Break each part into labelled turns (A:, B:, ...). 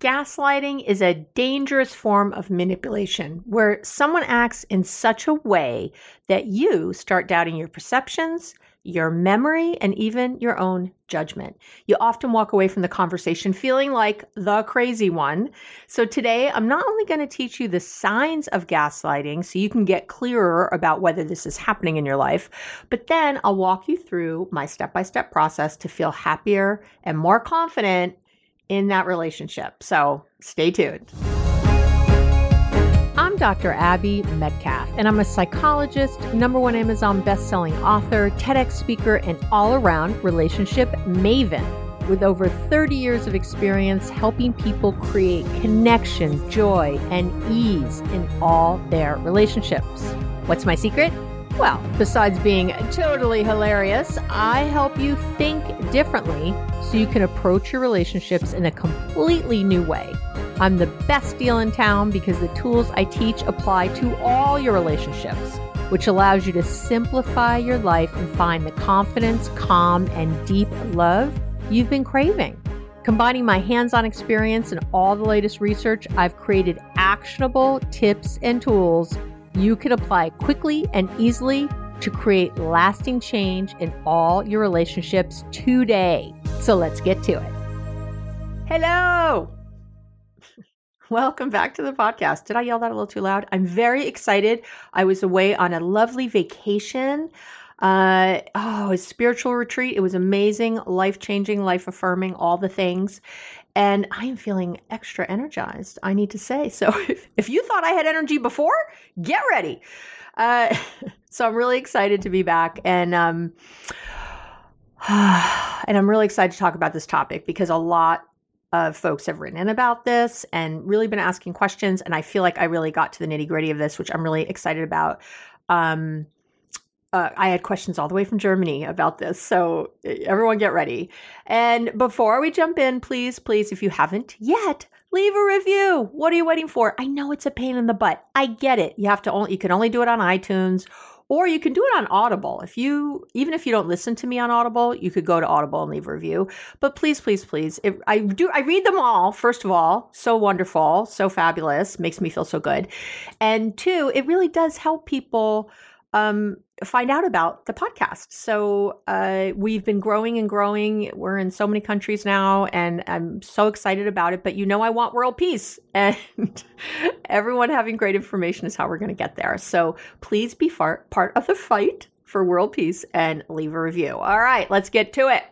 A: Gaslighting is a dangerous form of manipulation where someone acts in such a way that you start doubting your perceptions, your memory, and even your own judgment. You often walk away from the conversation feeling like the crazy one. So, today I'm not only going to teach you the signs of gaslighting so you can get clearer about whether this is happening in your life, but then I'll walk you through my step by step process to feel happier and more confident in that relationship. So stay tuned. I'm Dr. Abby Medcalf, and I'm a psychologist, number one Amazon best-selling author, TEDx speaker, and all-around relationship maven with over 30 years of experience helping people create connection, joy, and ease in all their relationships. What's my secret? Well, besides being totally hilarious, I help you think differently so you can approach your relationships in a completely new way. I'm the best deal in town because the tools I teach apply to all your relationships, which allows you to simplify your life and find the confidence, calm, and deep love you've been craving. Combining my hands on experience and all the latest research, I've created actionable tips and tools you can apply quickly and easily to create lasting change in all your relationships today. So let's get to it. Hello. Welcome back to the podcast. Did I yell that a little too loud? I'm very excited. I was away on a lovely vacation. Uh, oh, a spiritual retreat. It was amazing, life changing, life affirming, all the things and I am feeling extra energized, I need to say. So if, if you thought I had energy before, get ready. Uh, so I'm really excited to be back. And, um, and I'm really excited to talk about this topic because a lot of folks have written in about this and really been asking questions. And I feel like I really got to the nitty gritty of this, which I'm really excited about. Um, uh, I had questions all the way from Germany about this. So everyone get ready. And before we jump in, please, please, if you haven't yet, leave a review. What are you waiting for? I know it's a pain in the butt. I get it. You have to only, you can only do it on iTunes or you can do it on Audible. If you, even if you don't listen to me on Audible, you could go to Audible and leave a review. But please, please, please, if, I do, I read them all. First of all, so wonderful, so fabulous, makes me feel so good. And two, it really does help people um, find out about the podcast. So uh, we've been growing and growing. We're in so many countries now, and I'm so excited about it. But you know, I want world peace, and everyone having great information is how we're going to get there. So please be far- part of the fight for world peace and leave a review. All right, let's get to it.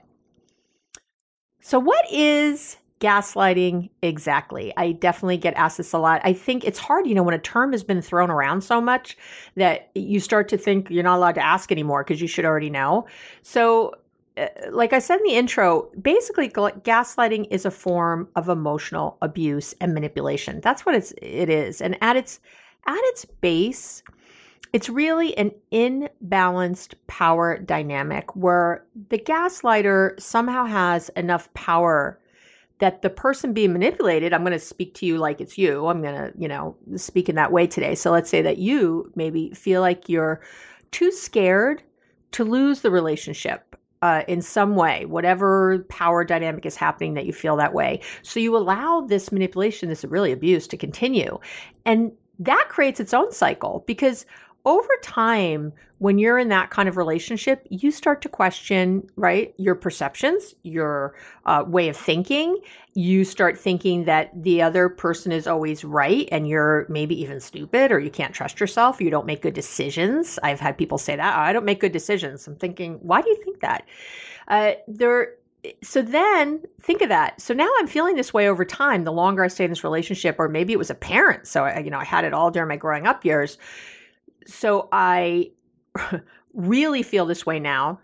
A: So, what is gaslighting exactly. I definitely get asked this a lot. I think it's hard you know when a term has been thrown around so much that you start to think you're not allowed to ask anymore because you should already know. So uh, like i said in the intro basically gaslighting is a form of emotional abuse and manipulation. That's what it's it is. And at its at its base it's really an imbalanced power dynamic where the gaslighter somehow has enough power that the person being manipulated, I'm going to speak to you like it's you. I'm going to, you know, speak in that way today. So let's say that you maybe feel like you're too scared to lose the relationship uh, in some way, whatever power dynamic is happening that you feel that way. So you allow this manipulation, this really abuse to continue. And that creates its own cycle because over time, when you're in that kind of relationship, you start to question, right, your perceptions, your uh, way of thinking. You start thinking that the other person is always right and you're maybe even stupid or you can't trust yourself. You don't make good decisions. I've had people say that. I don't make good decisions. I'm thinking, why do you think that? Uh, there, so then think of that. So now I'm feeling this way over time. The longer I stay in this relationship, or maybe it was a parent. So I, you know, I had it all during my growing up years so I really feel this way now.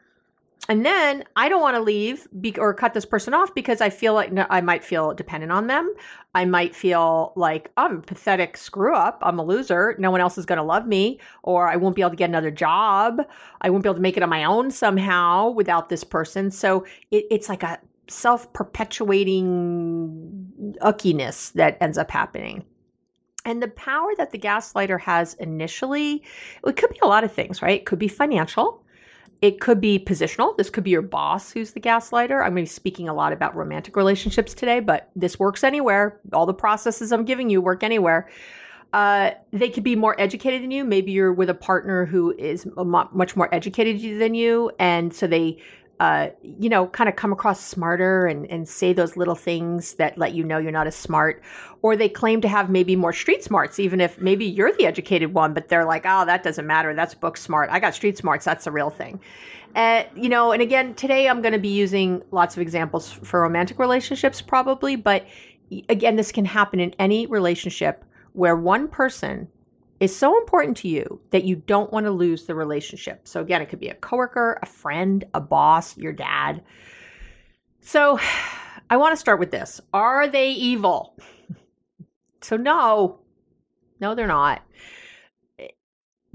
A: And then I don't want to leave be- or cut this person off because I feel like no, I might feel dependent on them. I might feel like I'm a pathetic screw up. I'm a loser. No one else is going to love me, or I won't be able to get another job. I won't be able to make it on my own somehow without this person. So it, it's like a self perpetuating uckiness uh, that ends up happening. And the power that the gaslighter has initially, it could be a lot of things, right? It could be financial. it could be positional. This could be your boss who's the gaslighter. I'm going to be speaking a lot about romantic relationships today, but this works anywhere. All the processes I'm giving you work anywhere. Uh, they could be more educated than you. Maybe you're with a partner who is much more educated than you, and so they uh, you know, kind of come across smarter and, and say those little things that let you know you're not as smart. Or they claim to have maybe more street smarts, even if maybe you're the educated one, but they're like, oh, that doesn't matter. That's book smart. I got street smarts. That's the real thing. Uh, you know, and again, today I'm going to be using lots of examples for romantic relationships, probably. But again, this can happen in any relationship where one person is so important to you that you don't want to lose the relationship. So again, it could be a coworker, a friend, a boss, your dad. So I want to start with this. Are they evil? So no. No, they're not. Eh,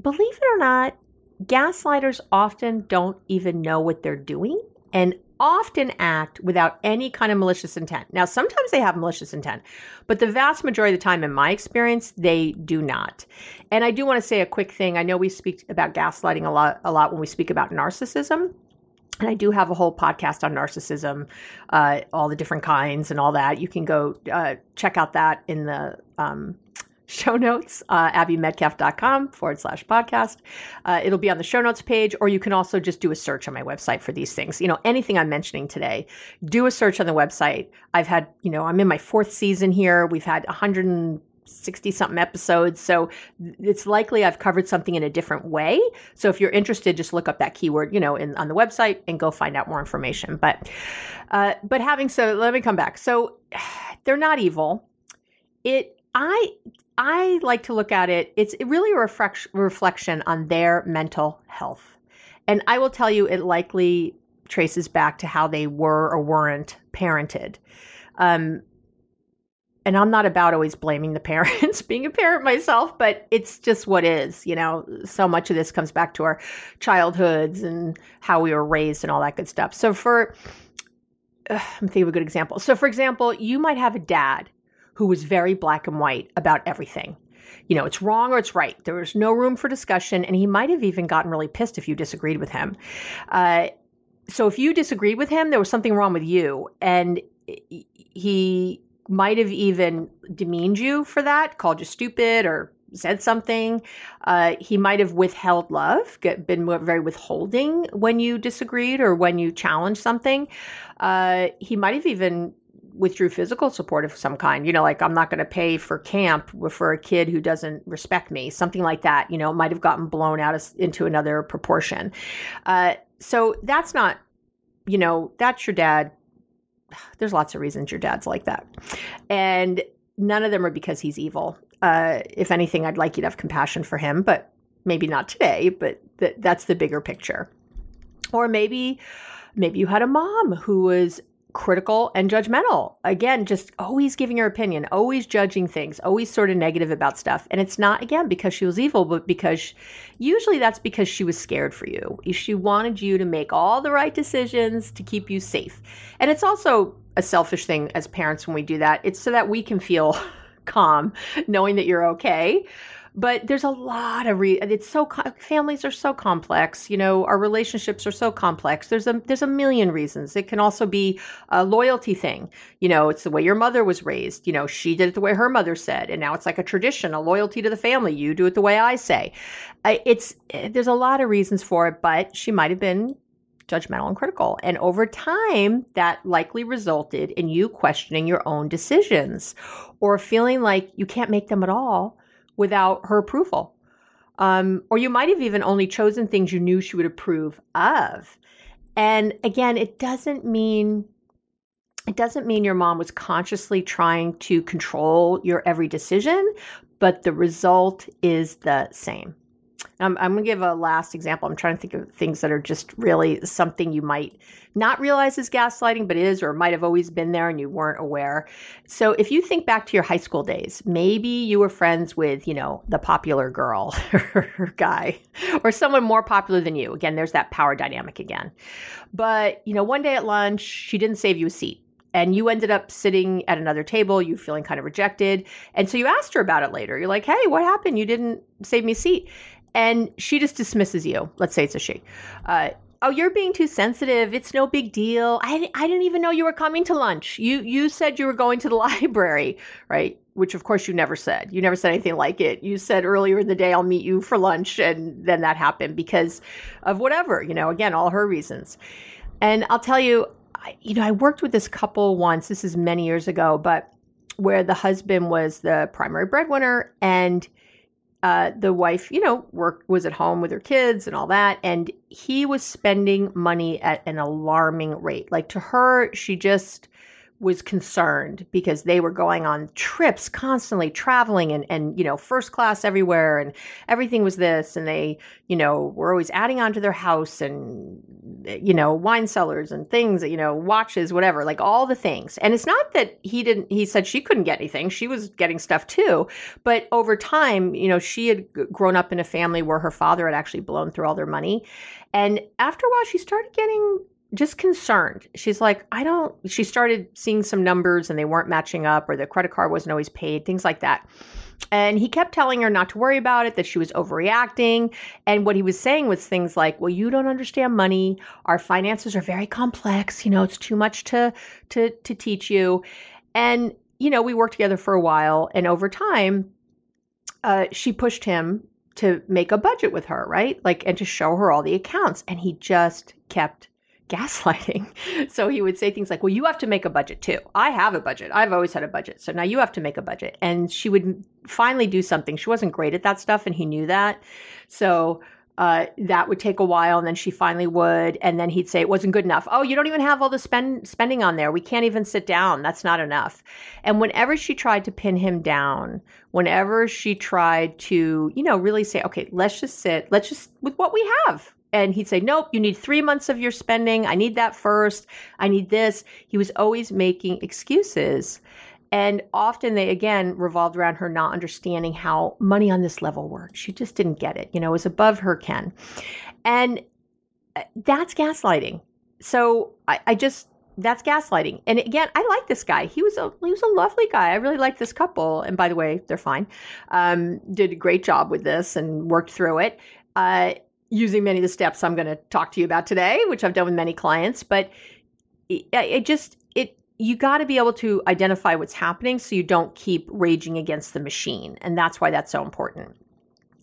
A: believe it or not, gaslighters often don't even know what they're doing and often act without any kind of malicious intent. Now, sometimes they have malicious intent, but the vast majority of the time, in my experience, they do not. And I do want to say a quick thing. I know we speak about gaslighting a lot, a lot when we speak about narcissism. And I do have a whole podcast on narcissism, uh, all the different kinds and all that. You can go uh, check out that in the um, show notes, uh, abbymedcalf.com forward slash podcast. Uh, it'll be on the show notes page, or you can also just do a search on my website for these things. You know, anything I'm mentioning today, do a search on the website. I've had, you know, I'm in my fourth season here. We've had 160 something episodes. So it's likely I've covered something in a different way. So if you're interested, just look up that keyword, you know, in, on the website and go find out more information. But, uh, but having so, let me come back. So they're not evil. It, I I like to look at it, it's really a reflection on their mental health. And I will tell you, it likely traces back to how they were or weren't parented. Um, and I'm not about always blaming the parents, being a parent myself, but it's just what is. You know, so much of this comes back to our childhoods and how we were raised and all that good stuff. So, for, uh, I'm thinking of a good example. So, for example, you might have a dad who was very black and white about everything. You know, it's wrong or it's right. There was no room for discussion, and he might have even gotten really pissed if you disagreed with him. Uh, so if you disagreed with him, there was something wrong with you, and he might have even demeaned you for that, called you stupid or said something. Uh, he might have withheld love, get, been very withholding when you disagreed or when you challenged something. Uh, he might have even withdrew physical support of some kind. You know, like I'm not going to pay for camp for a kid who doesn't respect me, something like that. You know, might have gotten blown out of, into another proportion. Uh, so that's not, you know, that's your dad. There's lots of reasons your dad's like that, and none of them are because he's evil. Uh, if anything, I'd like you to have compassion for him, but maybe not today. But th- that's the bigger picture. Or maybe maybe you had a mom who was critical and judgmental. Again, just always giving her opinion, always judging things, always sort of negative about stuff. And it's not, again, because she was evil, but because usually that's because she was scared for you. She wanted you to make all the right decisions to keep you safe. And it's also a selfish thing as parents when we do that. It's so that we can feel calm knowing that you're okay but there's a lot of re- it's so families are so complex you know our relationships are so complex. There's a there's a million reasons. It can also be a loyalty thing. You know it's the way your mother was raised. You know she did it the way her mother said and now it's like a tradition a loyalty to the family. You do it the way i say. It's eh, there's a lot of reasons for it but she might have been judgmental and critical. And over time, that likely resulted in you questioning your own decisions or feeling like you can't make them at all without her approval. Um, or you might have even only chosen things you knew she would approve of. And again, it doesn't mean it doesn't mean your mom was consciously trying to control your every decision, but the result is the same. I'm, I'm going to give a last example. I'm trying to think of things that are just really something you might not realize is gaslighting, but is or might have always been there and you weren't aware. So if you think back to your high school days, maybe you were friends with, you know, the popular girl or guy or someone more popular than you. Again, there's that power dynamic again. But, you know, one day at lunch, she didn't save you a seat and you ended up sitting at another table, you feeling kind of rejected. And so you asked her about it later. You're like, hey, what happened? You didn't save me a seat and she just dismisses you. Let's say it's a she. Uh, oh, you're being too sensitive. It's no big deal. I, I didn't even know you were coming to lunch. You you said you were going to the library, right? Which of course you never said. You never said anything like it. You said earlier in the day I'll meet you for lunch and then that happened because of whatever, you know, again, all her reasons. And I'll tell you, I, you know, I worked with this couple once. This is many years ago, but where the husband was the primary breadwinner and uh, the wife, you know, work was at home with her kids and all that, and he was spending money at an alarming rate. Like to her, she just was concerned because they were going on trips constantly traveling and and you know first class everywhere and everything was this and they you know were always adding on to their house and eh, you know wine cellars and things you know watches whatever like all the things. And it's not that he didn't he said she couldn't get anything. She was getting stuff too. But over time you know she had grown up in a family where her father had actually blown through all their money. And after a while she started getting just concerned. She's like, I don't, she started seeing some numbers and they weren't matching up or the credit card wasn't always paid, things like that. And he kept telling her not to worry about it, that she was overreacting. And what he was saying was things like, well, you don't understand money. Our finances are very complex. You know, it's too much to, to, to teach you. And, you know, we worked together for a while and over time, uh, she pushed him to make a budget with her, right? Like, and to show her all the accounts. And he just kept gaslighting. So he would say things like, Well, you have to make a budget too. I have a budget. I've always had a budget. So now you have to make a budget. And she would finally do something. She wasn't great at that stuff, and he knew that. So uh, that would take a while, and then she finally would, and then he'd say it wasn't good enough. Oh, you don't even have all the spend spending on there. We can't even sit down. That's not enough. And whenever she tried to pin him down, whenever she tried to, you know, really say, okay, let's just sit, let's just with what we have, and he'd say, Nope, you need three months of your spending. I need that first. I need this. He was always making excuses. And often they, again, revolved around her not understanding how money on this level works. She just didn't get it. You know, it was above her ken. And uh, that's gaslighting. So I, I just, that's gaslighting. And again, I like this guy. He was a he was a lovely guy. I really like this couple. And by the way, they're fine. Um, did a great job with this and worked through it. Uh, using many of the steps I'm going to talk to you about today, which I've done with many clients. But it, it just, it, you got to be able to identify what's happening so you don't keep raging against the machine. And that's why that's so important.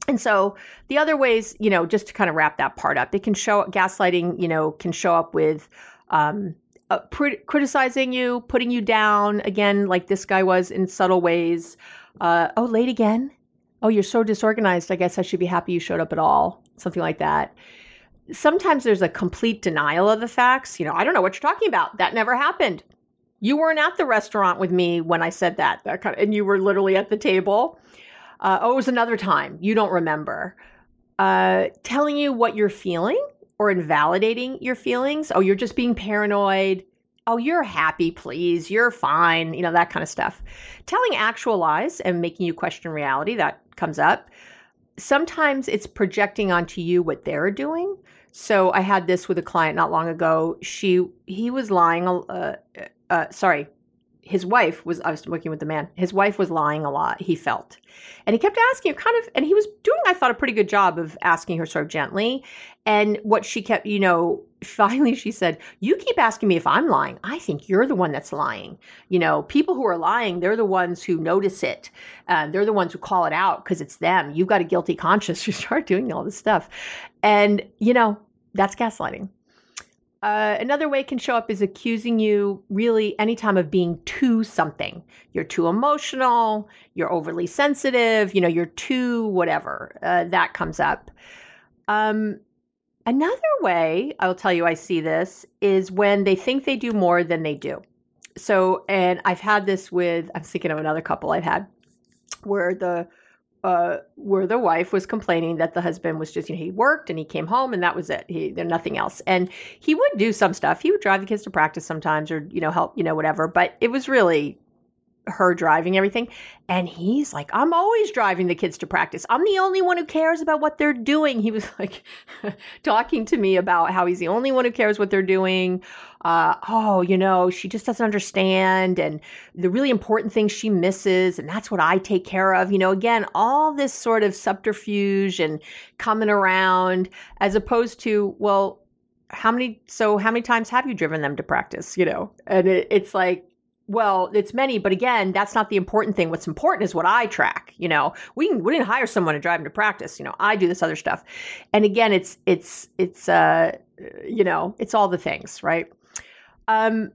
A: And so the other ways, you know, just to kind of wrap that part up, it can show gaslighting, you know, can show up with, um, uh, criticizing you, putting you down again, like this guy was in subtle ways. Uh, oh, late again. Oh, you're so disorganized. I guess I should be happy you showed up at all something like that. Sometimes there's a complete denial of the facts. You know, I don't know what you're talking about. That never happened. You weren't at the restaurant with me when I said that. That kind of, and you were literally at the table. Uh, oh, it was another time. You don't remember. Uh, telling you what you're feeling or invalidating your feelings. Oh, you're just being paranoid. Oh, you're happy, please. You're fine. You know, that kind of stuff. Telling actual lies and making you question reality. That comes up sometimes it's projecting onto you what they're doing. So I had this with a client not long ago. She he was lying. Uh, uh, sorry, his wife was. I was working with the man. His wife was lying a lot. He felt, and he kept asking her, kind of, and he was doing, I thought, a pretty good job of asking her sort of gently. And what she kept, you know, finally she said, You keep asking me if I'm lying. I think you're the one that's lying. You know, people who are lying, they're the ones who notice it. Uh, they're the ones who call it out because it's them. You've got a guilty conscience. You start doing all this stuff. And, you know, that's gaslighting. Uh, another way it can show up is accusing you really anytime of being too something. You're too emotional, you're overly sensitive, you know, you're too whatever. Uh, that comes up. Um, Another way I'll tell you I see this is when they think they do more than they do. So, and I've had this with, I'm thinking of another couple I've had where the, uh, where the wife was complaining that the husband was just, you know, he worked and he came home and that was it. He, there's nothing else. And he would do some stuff. He would drive the kids to practice sometimes or, you know, help, you know, whatever. But it was really her driving everything. And he's like, I'm always driving the kids to practice. I'm the only one who cares about what they're doing. He was like talking to me about how he's the only one who cares what they're doing. Uh, oh, you know, she just doesn't understand. And the really important things she misses. And that's what I take care of. You know, again, all this sort of subterfuge and coming around as opposed to, well, how many so how many times have you driven them to practice you know and it, it's like well it's many but again that's not the important thing. What's important is what i track you know? We can, we didn't hire someone to drive them to practice you know? I do this other stuff. And again it's it's it's uh you know it's all the things right? Um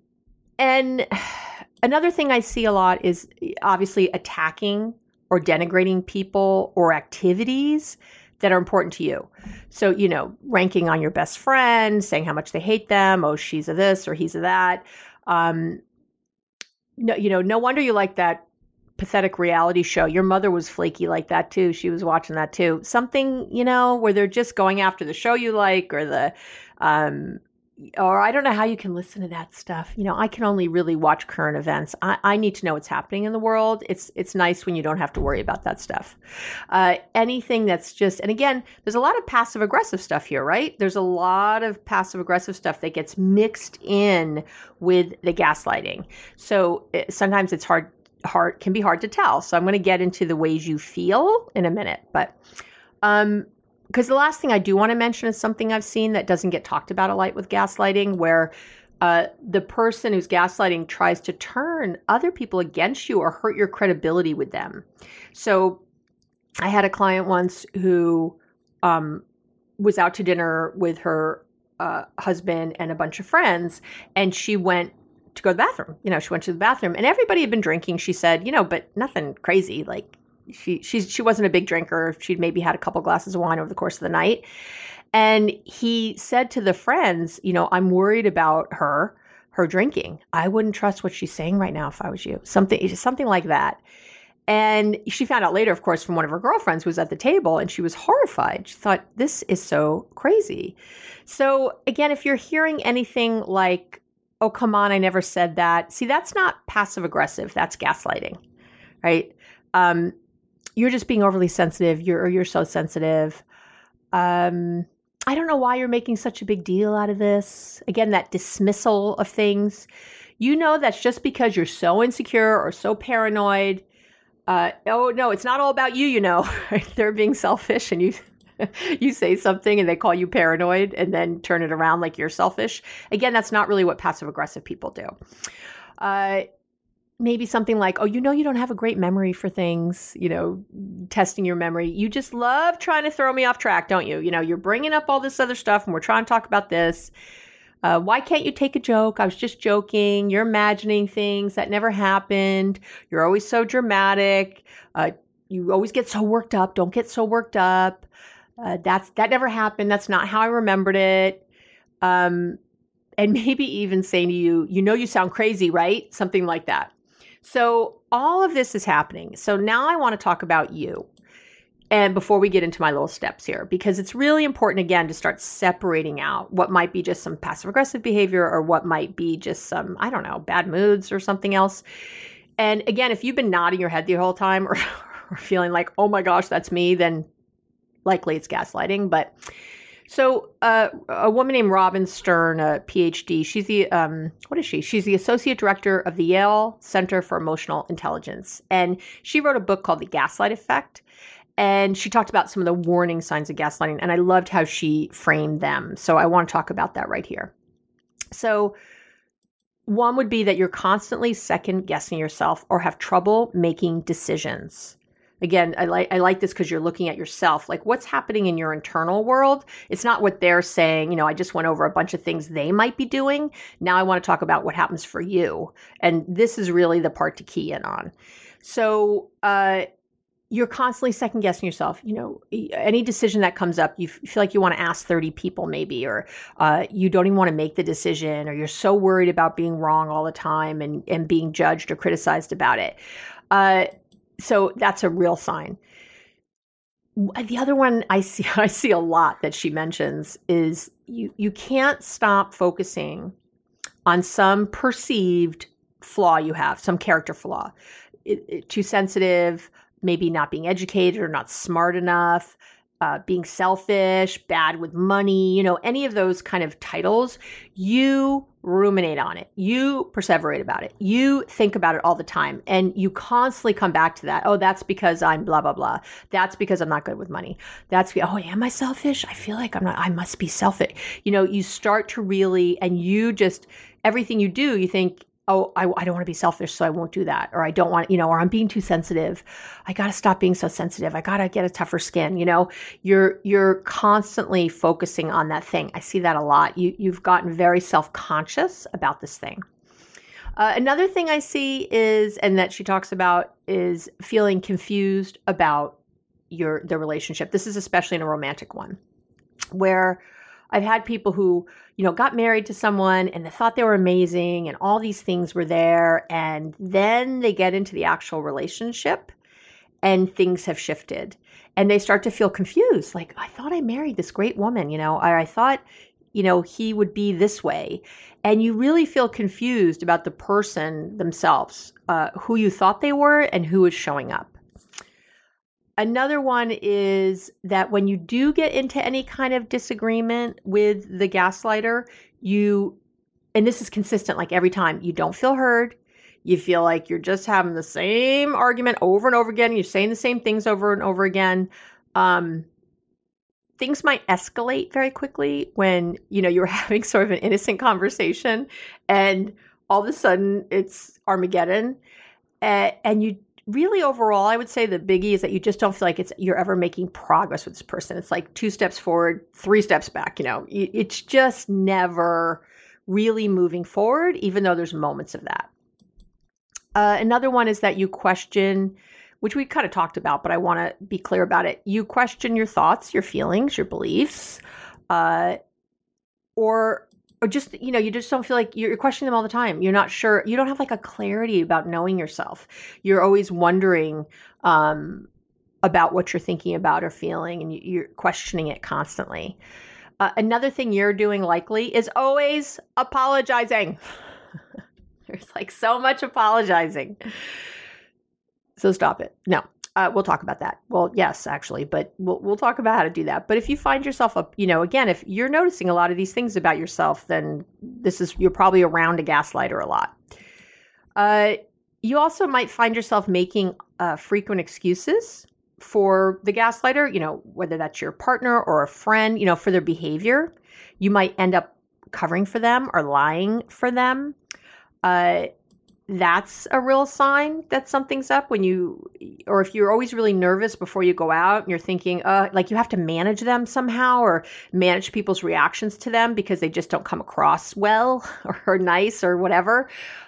A: and another thing i see a lot is obviously attacking or denigrating people or activities that are important to you. So, you know, ranking on your best friend, saying how much they hate them, oh, she's a this or he's a that. Um, no, you know, no wonder you like that pathetic reality show. Your mother was flaky like that too. She was watching that too. Something, you know, where they're just going after the show you like or the um or I don't know how you can listen to that stuff. You know, I can only really watch current events. I, I need to know what's happening in the world. It's it's nice when you don't have to worry about that stuff. Uh, anything that's just, and again, there's a lot of passive aggressive stuff here, right? There's a lot of passive aggressive stuff that gets mixed in with the gaslighting. So it, eh, sometimes it's hard hard can be hard to tell. So I'm going to get into the ways you feel in a minute, but um because the last thing I do want to mention is something I've seen that doesn't get talked about a lot with gaslighting, where uh, the person who's gaslighting tries to turn other people against you or hurt your credibility with them. So I had a client once who um, was out to dinner with her uh, husband and a bunch of friends, and she went to go to the bathroom. You know, she went to the bathroom, and everybody had been drinking. She said, you know, but nothing crazy. Like she she's she wasn't a big drinker. She'd maybe had a couple glasses of wine over the course of the night. And he said to the friends, you know, I'm worried about her, her drinking. I wouldn't trust what she's saying right now if I was you. Something something like that. And she found out later, of course, from one of her girlfriends who was at the table, and she was horrified. She thought, this is so crazy. So, again, if you're hearing anything like, oh, come on, I never said that, see, that's not passive aggressive, that's gaslighting, right? Um, you're just being overly sensitive. You're you're so sensitive. Um, I don't know why you're making such a big deal out of this. Again, that dismissal of things. You know that's just because you're so insecure or so paranoid. Uh, oh no, it's not all about you. You know, they're being selfish, and you you say something and they call you paranoid, and then turn it around like you're selfish. Again, that's not really what passive aggressive people do. Uh, maybe something like, oh, you know, you don't have a great memory for things, you know, testing your memory. You just love trying to throw me off track, don't you? You know, you're bringing up all this other stuff and we're trying to talk about this. Uh, why can't you take a joke? I was just joking. You're imagining things that never happened. You're always so dramatic. Uh, you always get so worked up. Don't get so worked up. Uh, that's that never happened. That's not how I remembered it. Um, and maybe even saying to you, you know, you sound crazy, right? Something like that. So all of this is happening. So now I want to talk about you. And before we get into my little steps here, because it's really important again to start separating out what might be just some passive aggressive behavior or what might be just some, I don't know, bad moods or something else. And again, if you've been nodding your head the whole time or, or feeling like, oh my gosh, that's me, then likely it's gaslighting. But so, uh, a woman named Robin Stern, a PhD, she's the, um, what is she? She's the associate director of the Yale Center for Emotional Intelligence. And she wrote a book called The Gaslight Effect. And she talked about some of the warning signs of gaslighting. And I loved how she framed them. So, I want to talk about that right here. So, one would be that you're constantly second guessing yourself or have trouble making decisions again i like i like this because you're looking at yourself like what's happening in your internal world it's not what they're saying you know i just went over a bunch of things they might be doing now i want to talk about what happens for you and this is really the part to key in on so uh you're constantly second guessing yourself. You know, any decision that comes up, you feel like you want to ask 30 people, maybe, or uh, you don't even want to make the decision, or you're so worried about being wrong all the time and, and being judged or criticized about it. Uh, so that's a real sign. The other one I see I see a lot that she mentions is you you can't stop focusing on some perceived flaw you have, some character flaw. It, it, too sensitive, maybe not being educated or not smart enough, uh, being selfish, bad with money, you know, any of those kind of titles, you ruminate on it. You perseverate about it. You think about it all the time. And you constantly come back to that. Oh, that's because I'm blah, blah, blah. That's because I'm not good with money. That's, oh, am I selfish? I feel like I'm not, I must be selfish. You know, you start to really, and you just, everything you do, you think, oh, I, I don't want to be selfish, so I won't do that. Or I don't want, you know, or I'm being too sensitive. I got to stop being so sensitive. I got to get a tougher skin. You know, you're, you're constantly focusing on that thing. I see that a lot. You, you've gotten very self conscious about this thing. Uh, another thing I see is, and that she talks about, is feeling confused about your the relationship. This is especially in a romantic one, where I've had people who, you know, got married to someone and they thought they were amazing and all these things were there. And then they get into the actual relationship and things have shifted and they start to feel confused. Like, I thought I married this great woman, you know, or I thought, you know, he would be this way. And you really feel confused about the person themselves, uh, who you thought they were and who is showing up. Another one is that when you do get into any kind of disagreement with the gaslighter, you, and this is consistent like every time, you don't feel heard. You feel like you're just having the same argument over and over again. You're saying the same things over and over again. Um, things might escalate very quickly when you know you're having sort of an innocent conversation and all of a sudden it's armageddon uh, and you really overall i would say the biggie is that you just don't feel like it's you're ever making progress with this person. It's like two steps forward three steps back you know? It's just never really moving forward even though there's moments of that. Uh, another one is that you question which we kind of talked about but i want to be clear about it. You question your thoughts your feelings your beliefs uh, or or just you know you just don't feel like you're questioning them all the time. You're not sure you don't have like a clarity about knowing yourself. You're always wondering um, about what you're thinking about or feeling and you're questioning it constantly. Uh, another thing you're doing likely is always apologizing. There's like so much apologizing. So stop it. No uh, we'll talk about that. Well, yes, actually, but we'll we'll talk about how to do that. But if you find yourself up, you know, again, if you're noticing a lot of these things about yourself, then this is you're probably around a gaslighter a lot. Uh, you also might find yourself making uh, frequent excuses for the gaslighter. You know, whether that's your partner or a friend, you know, for their behavior. You might end up covering for them or lying for them. Uh, that's a real sign that something's up when you or if you're always really nervous before you go out and you're thinking uh like you have to manage them somehow or manage people's reactions to them because they just don't come across well or, or nice or whatever.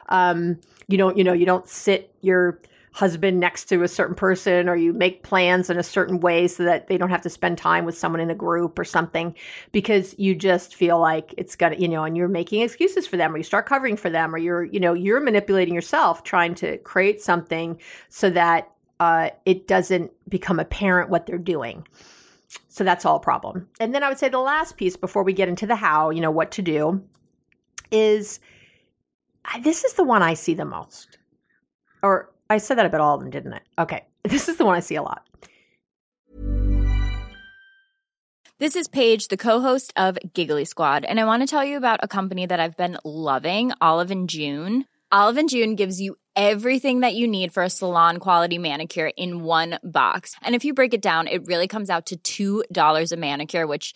A: Um you don't you know you don't sit your husband next to a certain person or you make plans in a certain way so that they don't have to spend time with someone in a group or something because you just feel like it's got you know and you're making excuses for them or you start covering for them or you're you know you're manipulating yourself trying to create something so that uh, it doesn't become apparent what they're doing. So that's all a problem. And then i would say the last piece before we get into the how you know what to do is this is the one i see the most. Or I said that about all of them, didn't I? Okay. This is the one I see a lot.
B: This is Paige, the co-host of Giggly Squad, and I want to tell you about a company that I've been loving, Olive and June. Olive and June gives you everything that you need for a salon quality manicure in one box. And if you break it down, it really comes out to $2 a manicure, which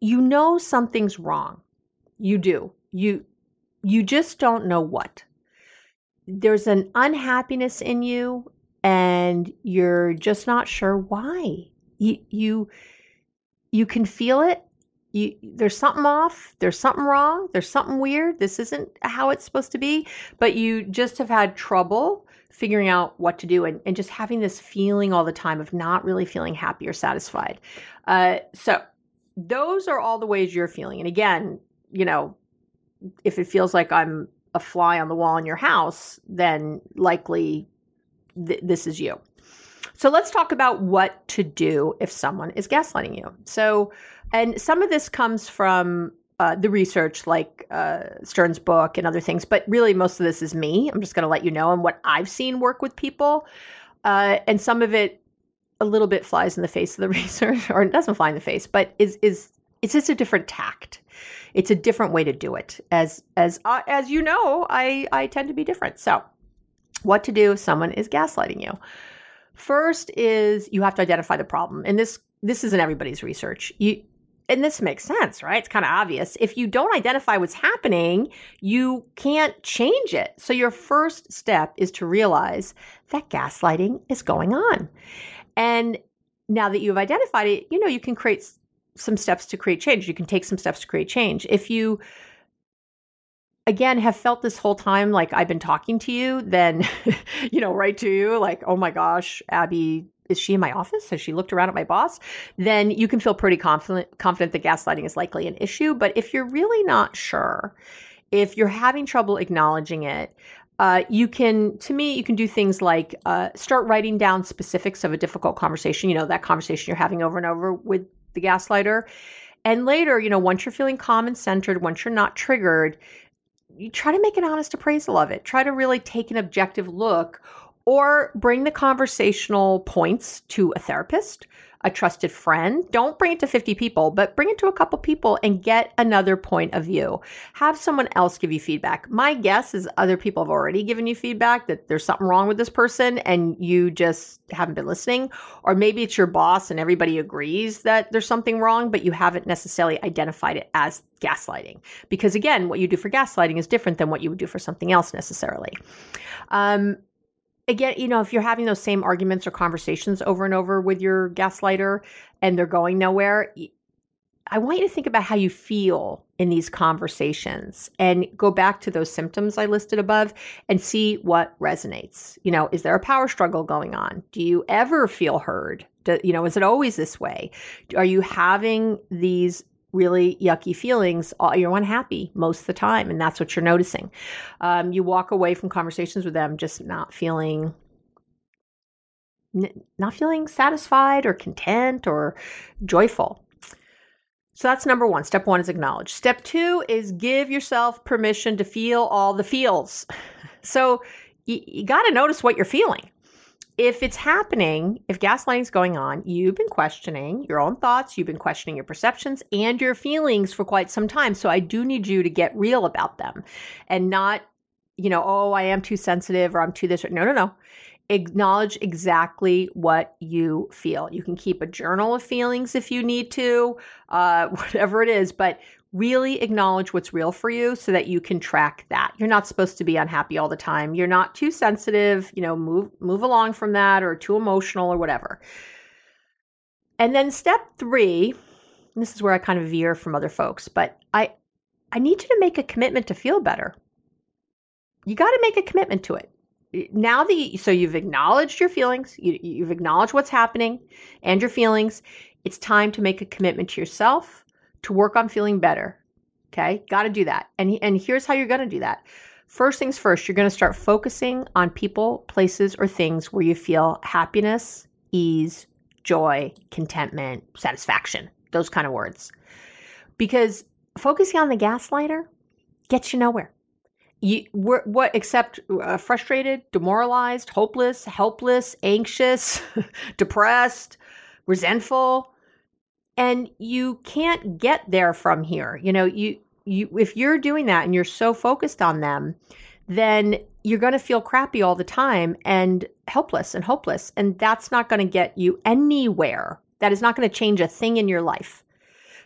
A: You know something's wrong. You do. You you just don't know what. There's an unhappiness in you and you're just not sure why. You you you can feel it. You, there's something off. There's something wrong. There's something weird. This isn't how it's supposed to be. But you just have had trouble figuring out what to do and, and just having this feeling all the time of not really feeling happy or satisfied. Uh, so those are all the ways you're feeling. And again, you know, if it feels like I'm a fly on the wall in your house, then likely th- this is you. So let's talk about what to do if someone is gaslighting you. So, and some of this comes from uh, the research, like uh, Stern's book and other things, but really most of this is me. I'm just going to let you know and what I've seen work with people. Uh, and some of it a little bit flies in the face of the research, or doesn't fly in the face, but is is it's just a different tact. It's a different way to do it. As as uh, as you know, I I tend to be different. So what to do if someone is gaslighting you. First is you have to identify the problem. And this this isn't everybody's research. You and this makes sense, right? It's kind of obvious. If you don't identify what's happening, you can't change it. So your first step is to realize that gaslighting is going on. And now that you've identified it, you know, you can create some steps to create change. You can take some steps to create change. If you again have felt this whole time like I've been talking to you, then, you know, right to you, like, oh my gosh, Abby, is she in my office? Has she looked around at my boss? Then you can feel pretty confident confident that gaslighting is likely an issue. But if you're really not sure, if you're having trouble acknowledging it, uh, you can, to me, you can do things like uh, start writing down specifics of a difficult conversation. You know, that conversation you're having over and over with the gaslighter. And later, you know, once you're feeling calm and centered, once you're not triggered, you try to make an honest appraisal of it. Try to really take an objective look or bring the conversational points to a therapist, a trusted friend. Don't bring it to 50 people, but bring it to a couple people and get another point of view. Have someone else give you feedback. My guess is other people have already given you feedback that there's something wrong with this person and you just haven't been listening. Or maybe it's your boss and everybody agrees that there's something wrong, but you haven't necessarily identified it as gaslighting. Because again, what you do for gaslighting is different than what you would do for something else necessarily. Um, again, you know, if you're having those same arguments or conversations over and over with your gaslighter and they're going nowhere, I want you to think about how you feel in these conversations and go back to those symptoms I listed above and see what resonates. You know, is there a power struggle going on? Do you ever feel heard? Do, you know, is it always this way? Are you having these really yucky feelings, you're unhappy most of the time, and that's what you're noticing. Um, you walk away from conversations with them just not feeling not feeling satisfied or content or joyful. So that's number one. Step one is acknowledge. Step two is give yourself permission to feel all the feels. So you, you got to notice what you're feeling if it's happening, if gaslighting is going on, you've been questioning your own thoughts, you've been questioning your perceptions and your feelings for quite some time. So I do need you to get real about them and not, you know, oh, I am too sensitive or I'm too this. Or, No, no, no. Acknowledge exactly what you feel. You can keep a journal of feelings if you need to, uh, whatever it is, but really acknowledge what's real for you so that you can track that. You're not supposed to be unhappy all the time. You're not too sensitive, you know, move move along from that or too emotional or whatever. And then step 3, this is where I kind of veer from other folks, but I I need you to make a commitment to feel better. You got to make a commitment to it. Now that you, so you've acknowledged your feelings, you, you've acknowledged what's happening and your feelings, it's time to make a commitment to yourself to work on feeling better. Okay, got to do that. And, and here's how you're going to do that. First things first, you're going to start focusing on people, places, or things where you feel happiness, ease, joy, contentment, satisfaction, those kind of words. Because focusing on the gaslighter gets you nowhere. You, what except uh, frustrated, demoralized, hopeless, helpless, anxious, depressed, resentful, and you can't get there from here. You know, you you if you're doing that and you're so focused on them, then you're going to feel crappy all the time and helpless and hopeless. And that's not going to get you anywhere. That is not going to change a thing in your life.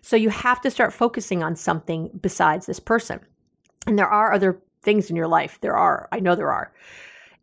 A: So you have to start focusing on something besides this person. And there are other things in your life. There are. I know there are.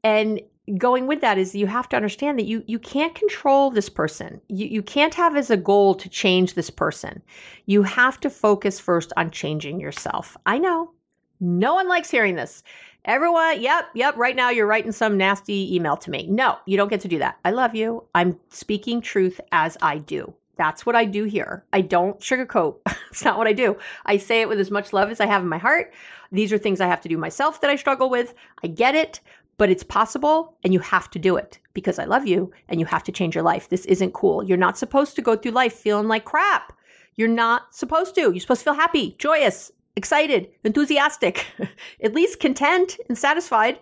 A: And going with that is you have to understand that you you can't control this person. You you can't have as a goal to change this person. You have to focus first on changing yourself. I know. No one likes hearing this. Everyone, yep, yep, right now you're writing some nasty email to me. No, you don't get to do that. I love you. I'm speaking truth as I do. That's what I do here. I don't sugarcoat. it's not what I do. I say it with as much love as I have in my heart. These are things I have to do myself that I struggle with. I get it, but it's possible and you have to do it because I love you and you have to change your life. This isn't cool. You're not supposed to go through life feeling like crap. You're not supposed to. You're supposed to feel happy, joyous, excited, enthusiastic, at least content and satisfied.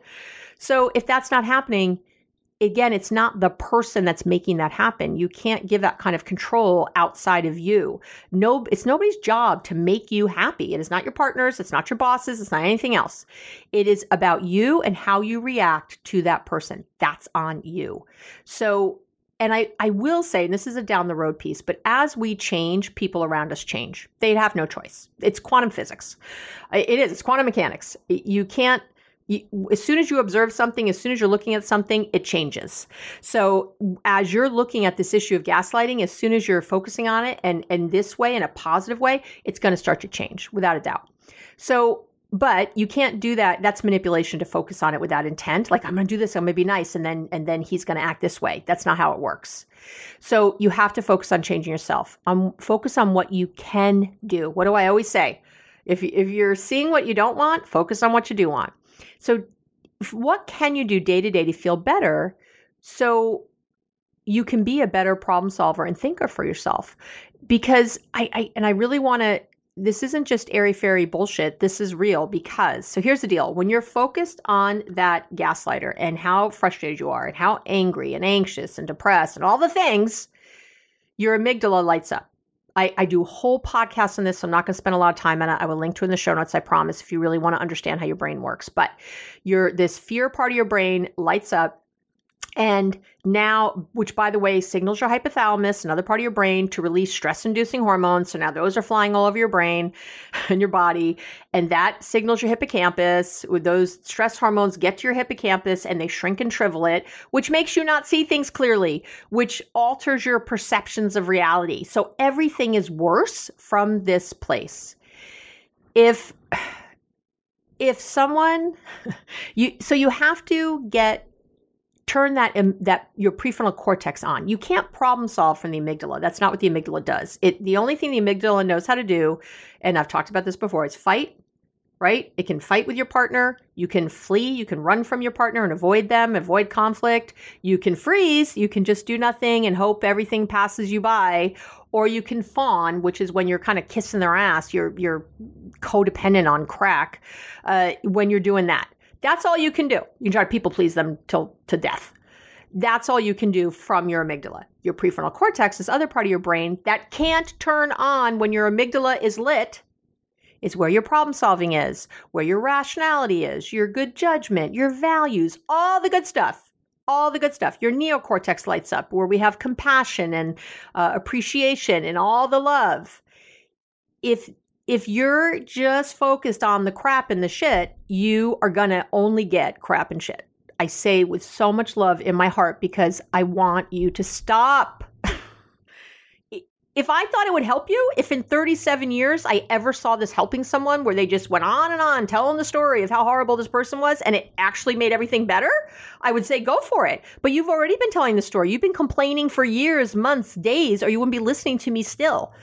A: So if that's not happening, again, it's not the person that's making that happen. You can't give that kind of control outside of you. No, it's nobody's job to make you happy. It is not your partners, it's not your bosses, it's not anything else. It is about you and how you react to that person. That's on you. So and I, I will say, and this is a down the road piece, but as we change, people around us change. They have no choice. It's quantum physics. It is, it's quantum mechanics. You can't, as soon as you observe something, as soon as you're looking at something, it changes. So as you're looking at this issue of gaslighting, as soon as you're focusing on it and, and this way in a positive way, it's going to start to change without a doubt. So but you can't do that that's manipulation to focus on it without intent. Like i'm going to do this i'm going to be nice and then and then he's going to act this way. That's not how it works. So you have to focus on changing yourself. Um focus on what you can do. What do i always say? If if you're seeing what you don't want focus on what you do want so what can you do day to day to feel better so you can be a better problem solver and thinker for yourself because I, I and i really want to this isn't just airy fairy bullshit. This is real because, so here's the deal. When you're focused on that gaslighter and how frustrated you are and how angry and anxious and depressed and all the things, your amygdala lights up. I, I do whole podcasts on this, so I'm not going to spend a lot of time on it. I will link to in the show notes, I promise, if you really want to understand how your brain works. But your this fear part of your brain lights up and now, which by the way, signals your hypothalamus, another part of your brain, to release stress inducing hormones. So now those are flying all over your brain and your body. And that signals your hippocampus. Those stress hormones get to your hippocampus and they shrink and shrivel it, which makes you not see things clearly, which alters your perceptions of reality. So everything is worse from this place. If if someone you so you have to get turn that that your prefrontal cortex on. You can't problem solve from the amygdala. That's not what the amygdala does. It the only thing the amygdala knows how to do, and I've talked about this before, is fight. Right? It can fight with your partner. You can flee. You can run from your partner and avoid them, avoid conflict. You can freeze. You can just do nothing and hope everything passes you by. Or you can fawn, which is when you're kind of kissing their ass. You're you're codependent on crack uh, when you're doing that. That's all you can do. You can try to people please them till to death. That's all you can do from your amygdala. Your prefrontal cortex, this other part of your brain that can't turn on when your amygdala is lit, is where your problem solving is, where your rationality is, your good judgment, your values, all the good stuff. All the good stuff. Your neocortex lights up where we have compassion and uh, appreciation and all the love. If if you're just focused on the crap and the shit, you are going to only get crap and shit. I say with so much love in my heart because I want you to stop. if I thought it would help you, if in 37 years I ever saw this helping someone where they just went on and on telling the story of how horrible this person was and it actually made everything better, I would say go for it. But you've already been telling the story. You've been complaining for years, months, days, or you wouldn't be listening to me still.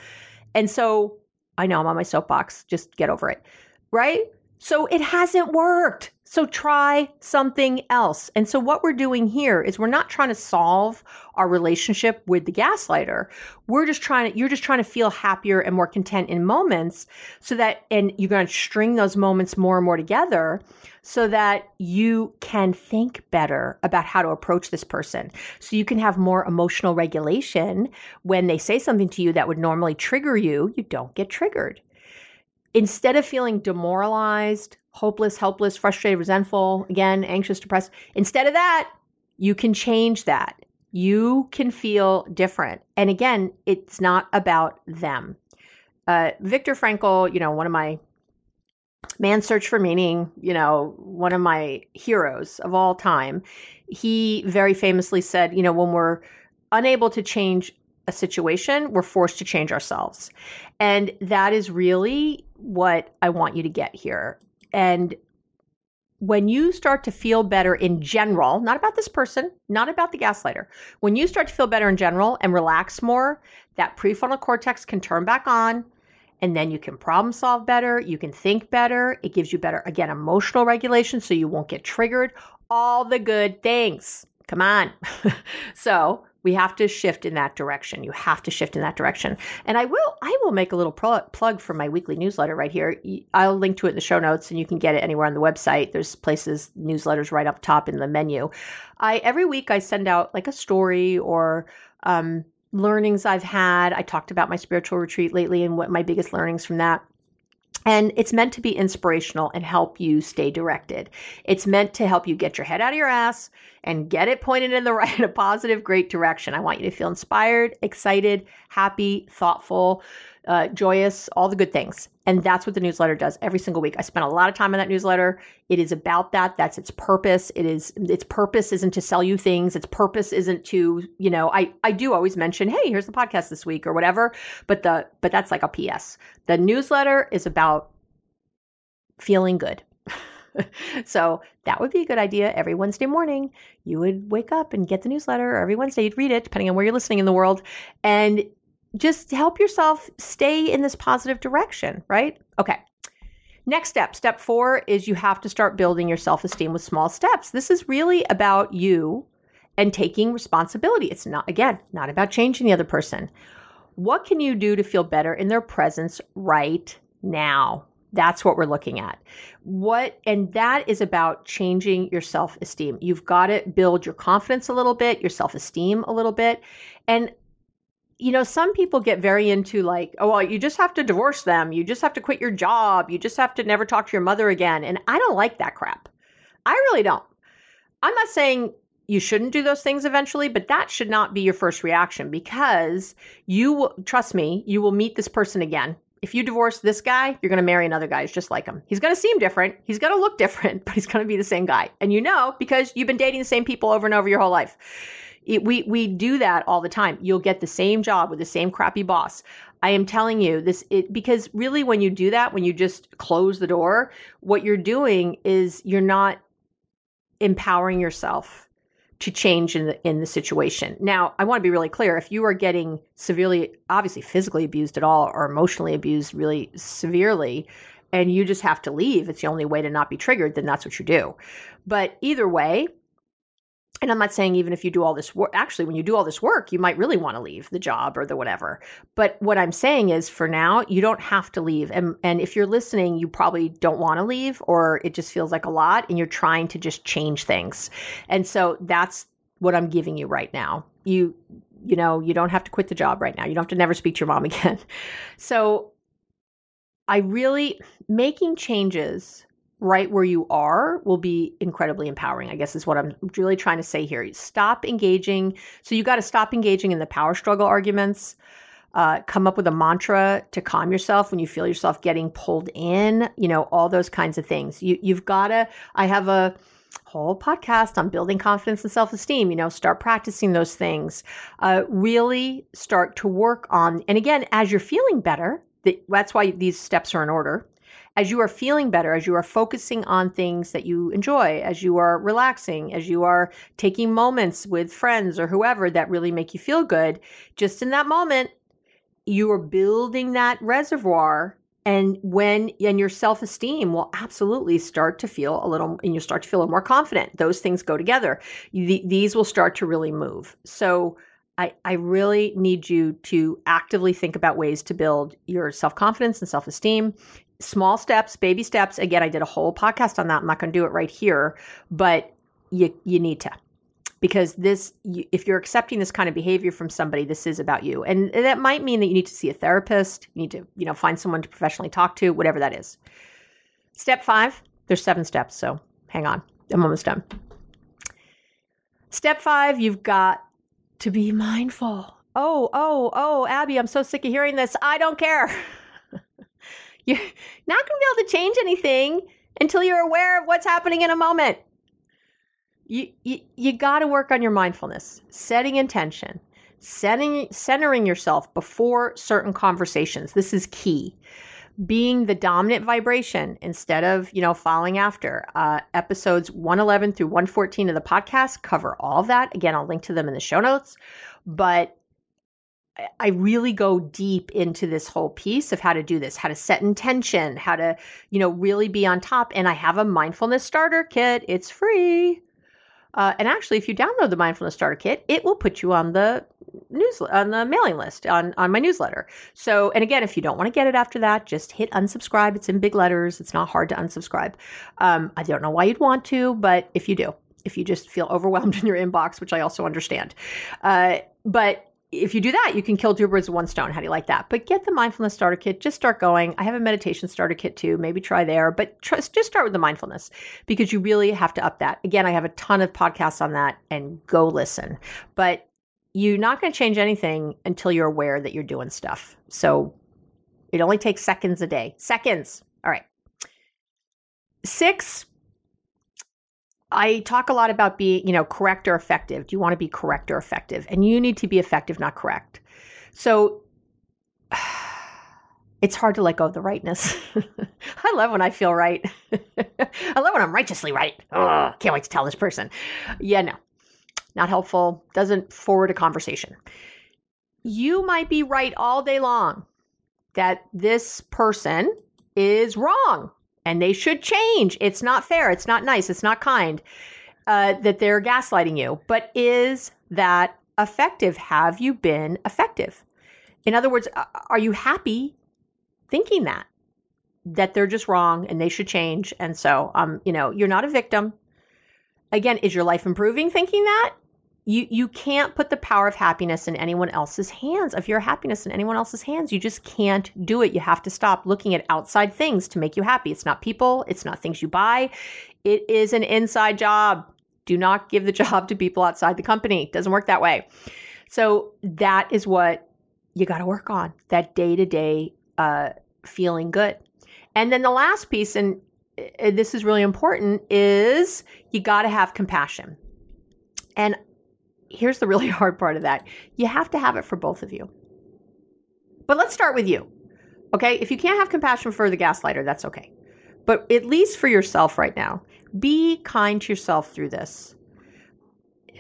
A: And so I know I'm on my soapbox. Just get over it. Right? So it hasn't worked. So try something else. And so what we're doing here is we're not trying to solve our relationship with the gaslighter. We're just trying to, you're just trying to feel happier and more content in moments so that, and you're going to string those moments more and more together so that you can think better about how to approach this person. So you can have more emotional regulation when they say something to you that would normally trigger you, you don't get triggered. Instead of feeling demoralized, hopeless, helpless, frustrated, resentful, again, anxious, depressed, instead of that, you can change that. You can feel different. And again, it's not about them. Uh, Viktor Frankl, you know, one of my Man's Search for Meaning, you know, one of my heroes of all time, he very famously said, you know, when we're unable to change a situation, we're forced to change ourselves. And that is really what I want you to get here. And when you start to feel better in general, not about this person, not about the gaslighter, when you start to feel better in general and relax more, that prefrontal cortex can turn back on and then you can problem solve better. You can think better. It gives you better, again, emotional regulation so you won't get triggered. All the good things. Come on. so we have to shift in that direction. You have to shift in that direction. And I will, I will make a little pro- plug for my weekly newsletter right here. I'll link to it in the show notes, and you can get it anywhere on the website. There's places newsletters right up top in the menu. I every week I send out like a story or um, learnings I've had. I talked about my spiritual retreat lately and what my biggest learnings from that. And it's meant to be inspirational and help you stay directed. It's meant to help you get your head out of your ass and get it pointed in the right, a positive, great direction. I want you to feel inspired, excited, happy, thoughtful, uh, joyous, all the good things. And that's what the newsletter does every single week. I spent a lot of time on that newsletter. It is about that. That's its purpose. It is its purpose isn't to sell you things. Its purpose isn't to, you know, I I do always mention, "Hey, here's the podcast this week" or whatever, but the but that's like a PS. The newsletter is about feeling good. so that would be a good idea every Wednesday morning. You would wake up and get the newsletter, or every Wednesday you'd read it, depending on where you're listening in the world. And just help yourself stay in this positive direction, right? Okay. Next step, step four is you have to start building your self esteem with small steps. This is really about you and taking responsibility. It's not, again, not about changing the other person. What can you do to feel better in their presence right now? That's what we're looking at. What, and that is about changing your self esteem. You've got to build your confidence a little bit, your self esteem a little bit. And you know, some people get very into like, oh, well, you just have to divorce them. You just have to quit your job. You just have to never talk to your mother again. And I don't like that crap. I really don't. I'm not saying you shouldn't do those things eventually, but that should not be your first reaction because you will, trust me, you will meet this person again. If you divorce this guy, you're going to marry another guy who's just like him. He's going to seem different. He's going to look different, but he's going to be the same guy. And you know because you've been dating the same people over and over your whole life. It, we we do that all the time. You'll get the same job with the same crappy boss. I am telling you this it because really when you do that, when you just close the door, what you're doing is you're not empowering yourself to change in the in the situation. Now, I want to be really clear. If you are getting severely obviously physically abused at all or emotionally abused really severely and you just have to leave, it's the only way to not be triggered, then that's what you do. But either way, and I'm not saying even if you do all this work, actually, when you do all this work, you might really want to leave the job or the whatever. But what I'm saying is for now, you don't have to leave. And, and if you're listening, you probably don't want to leave or it just feels like a lot and you're trying to just change things. And so that's what I'm giving you right now. You, you know, you don't have to quit the job right now. You don't have to never speak to your mom again. So I really, making changes right where you are will be incredibly empowering, I guess is what I'm really trying to say here. Stop engaging. So you got to stop engaging in the power struggle arguments. Uh, come up with a mantra to calm yourself when you feel yourself getting pulled in, you know, all those kinds of things. You, you've got to, I have a, whole podcast on building confidence and self esteem. You know, start practicing those things. Uh, really start to work on, and again, as you're feeling better, that's why these steps are in order as you are feeling better, as you are focusing on things that you enjoy, as you are relaxing, as you are taking moments with friends or whoever that really make you feel good, just in that moment, you are building that reservoir and when and your self-esteem will absolutely start to feel a little and you start to feel a little more confident. Those things go together. These will start to really move. So I, I really need you to actively think about ways to build your self-confidence and self-esteem small steps baby steps. Again i did a whole podcast on that. I'm not going to do it right here but you you need to because this if you're accepting this kind of behavior from somebody this is about you. And that might mean that you need to see a therapist you need to you know find someone to professionally talk to whatever that is. Step five there's seven steps so hang on. I'm almost done. Step five you've got to be mindful. Oh oh oh abby i'm so sick of hearing this. I don't care you're not going to be able to change anything until you're aware of what's happening in a moment you you, you got to work on your mindfulness, setting intention, setting centering yourself before certain conversations. This is key. Being the dominant vibration instead of, you know, following after. Uh, episodes 111 through 114 of the podcast cover all of that. Again, I'll link to them in the show notes. But I really go deep into this whole piece of how to do this, how to set intention, how to, you know, really be on top. And I have a mindfulness starter kit. It's free. Uh, and actually, if you download the Mindfulness Starter Kit, it will put you on the news on the mailing list on on my newsletter. So, and again, if you don't want to get it after that, just hit unsubscribe. It's in big letters. It's not hard to unsubscribe. Um, I don't know why you'd want to, but if you do, if you just feel overwhelmed in your inbox, which I also understand, uh, but if you do that, you can kill two birds with one stone. How do you like that? But get the mindfulness starter kit. Just start going. I have a meditation starter kit too. Maybe try there, but trust, just start with the mindfulness because you really have to up that. Again, I have a ton of podcasts on that and go listen. But you're not going to change anything until you're aware that you're doing stuff. So it only takes seconds a day. Seconds. All right. Six, I talk a lot about being, you know, correct or effective. Do you want to be correct or effective? And you need to be effective, not correct. So it's hard to let go of the rightness. I love when I feel right. I love when I'm righteously right. Oh, can't wait to tell this person. Yeah, no, not helpful. Doesn't forward a conversation. You might be right all day long that this person is wrong and they should change. It's not fair. It's not nice. It's not kind uh, that they're gaslighting you. But is that effective? Have you been effective? In other words, are you happy thinking that? That they're just wrong and they should change. And so, um, you know, you're not a victim. Again, is your life improving thinking that? You you can't put the power of happiness in anyone else's hands. Of your happiness in anyone else's hands you just can't do it. You have to stop looking at outside things to make you happy. It's not people. It's not things you buy. It is an inside job. Do not give the job to people outside the company. It doesn't work that way. So that is what you got to work on that day-to-day uh, feeling good. And then the last piece and uh, this is really important is you got to have compassion. And here's the really hard part of that you have to have it for both of you. But let's start with you. Okay. If you can't have compassion for the gaslighter, that's okay. But at least for yourself right now, be kind to yourself through this.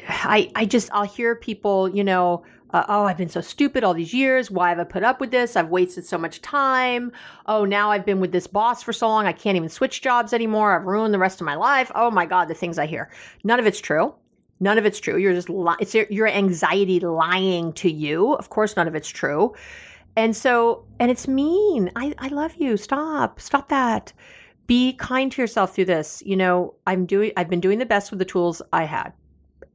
A: I, I just, I'll hear people, you know, uh, oh, I've been so stupid all these years. Why have I put up with this? I've wasted so much time. Oh, now I've been with this boss for so long. I can't even switch jobs anymore. I've ruined the rest of my life. Oh my God, the things I hear. None of it's true. None of it's true. You're just li- it's your, your anxiety lying to you. Of course, none of it's true. And so, and it's mean. I, I love you. Stop. Stop that. Be kind to yourself through this. You know, I'm doing, I've been doing the best with the tools I had.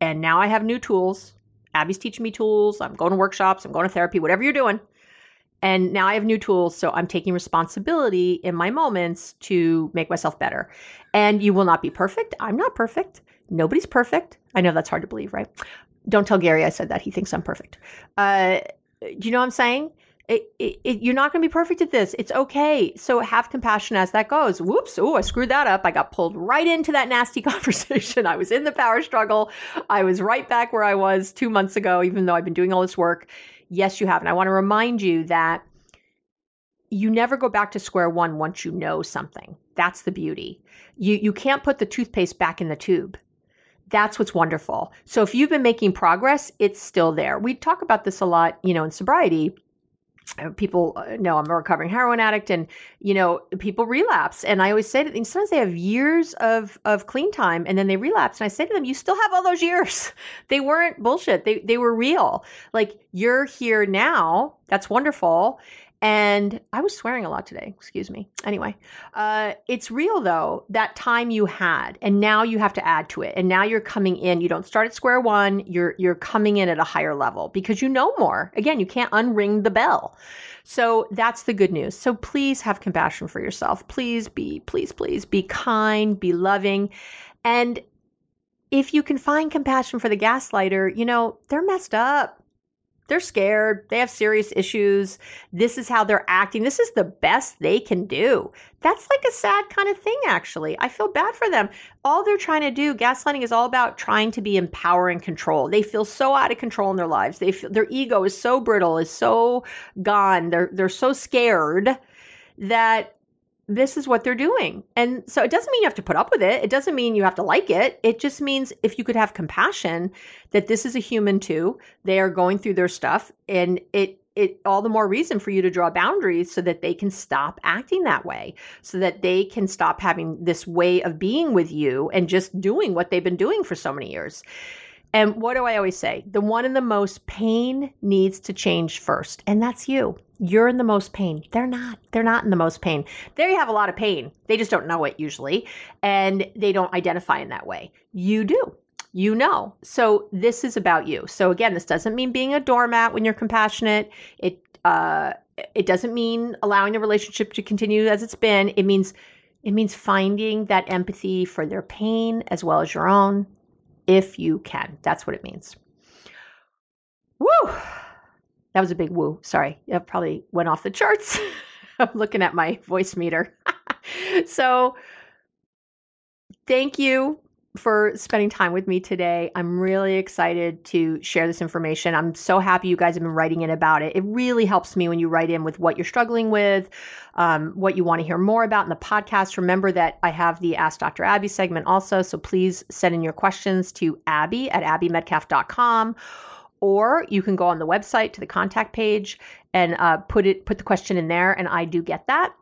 A: And now I have new tools. Abby's teaching me tools. I'm going to workshops. I'm going to therapy, whatever you're doing. And now I have new tools. So I'm taking responsibility in my moments to make myself better. And you will not be perfect. I'm not perfect. Nobody's perfect. I know that's hard to believe, right? Don't tell Gary I said that. He thinks I'm perfect. Uh, do you know what I'm saying? It, it, it, you're not going to be perfect at this. It's okay. So have compassion as that goes. Whoops. Oh, I screwed that up. I got pulled right into that nasty conversation. I was in the power struggle. I was right back where I was two months ago, even though I've been doing all this work. Yes, you have. And I want to remind you that you never go back to square one once you know something. That's the beauty. You, you can't put the toothpaste back in the tube that's what's wonderful. So if you've been making progress, it's still there. We talk about this a lot, you know, in sobriety. people uh, know I'm a recovering heroin addict and you know people relapse. And I always say to them sometimes they have years of of clean time and then they relapse. And I say to them you still have all those years. They weren't bullshit. They they were real. Like you're here now. That's wonderful and I was swearing a lot today, excuse me. Anyway, uh, it's real though, that time you had, and now you have to add to it. And now you're coming in. You don't start at square one, you're you're coming in at a higher level because you know more. Again, you can't unring the bell. So that's the good news. So please have compassion for yourself. Please be, please, please be kind, be loving. And if you can find compassion for the gaslighter, you know, they're messed up they're scared. They have serious issues. This is how they're acting. This is the best they can do. That's like a sad kind of thing, actually. I feel bad for them. All they're trying to do, gaslighting is all about trying to be in power and control. They feel so out of control in their lives. They feel, their ego is so brittle, is so gone. They're they're so scared that this is what they're doing. And so it doesn't mean you have to put up with it. It doesn't mean you have to like it. It just means if you could have compassion that this is a human too. They are going through their stuff and it it all the more reason for you to draw boundaries so that they can stop acting that way. So that they can stop having this way of being with you and just doing what they've been doing for so many years. And what do I always say? The one in the most pain needs to change first, and that's you. You're in the most pain. They're not. They're not in the most pain. They have a lot of pain. They just don't know it usually, and they don't identify in that way. You do. You know. So this is about you. So again, this doesn't mean being a doormat when you're compassionate. It uh it doesn't mean allowing the relationship to continue as it's been. It means it means finding that empathy for their pain as well as your own if you can. That's what it means. Woo! That was a big woo. Sorry. It probably went off the charts. I'm looking at my voice meter. so, thank you for spending time with me today. I'm really excited to share this information. I'm so happy you guys have been writing in about it. It really helps me when you write in with what you're struggling with, um, what you want to hear more about in the podcast. Remember that I have the Ask Dr. Abby segment also. So please send in your questions to Abby at abbymedcalf.com or you can go on the website to the contact page and uh, put it put the question in there and i do get that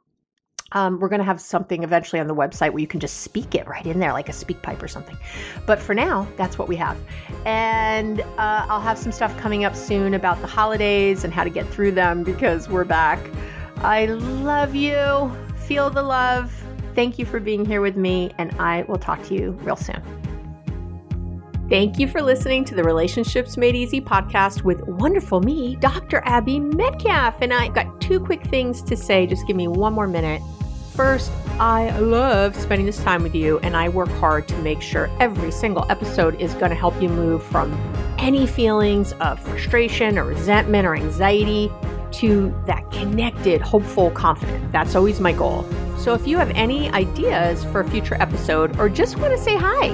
A: um, we're going to have something eventually on the website where you can just speak it right in there, like a speak pipe or something. But for now, that's what we have. And uh, I'll have some stuff coming up soon about the holidays and how to get through them because we're back. I love you. Feel the love. Thank you for being here with me, and I will talk to you real soon. Thank you for listening to the Relationships Made Easy podcast with wonderful me, Dr. Abby Medcalf. And I've got two quick things to say. Just give me one more minute. First, I love spending this time with you, and I work hard to make sure every single episode is going to help you move from any feelings of frustration or resentment or anxiety to that connected, hopeful, confident. That's always my goal. So if you have any ideas for a future episode or just want to say hi,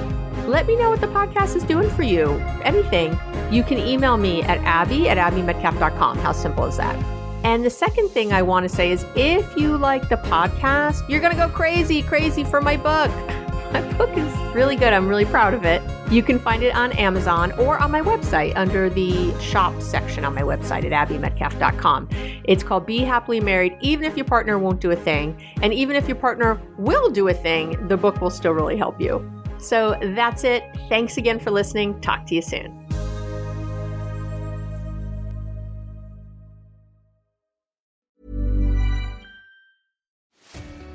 A: let me know what the podcast is doing for you. Anything, you can email me at abby at abbymedcalf.com. How simple is that? And the second thing I want to say is if you like the podcast, you're going to go crazy, crazy for my book. My book is really good. I'm really proud of it. You can find it on Amazon or on my website under the shop section on my website at abbymedcalf.com. It's called Be Happily Married, even if your partner won't do a thing. And even if your partner will do a thing, the book will still really help you. So that's it. Thanks again for listening. Talk to you soon.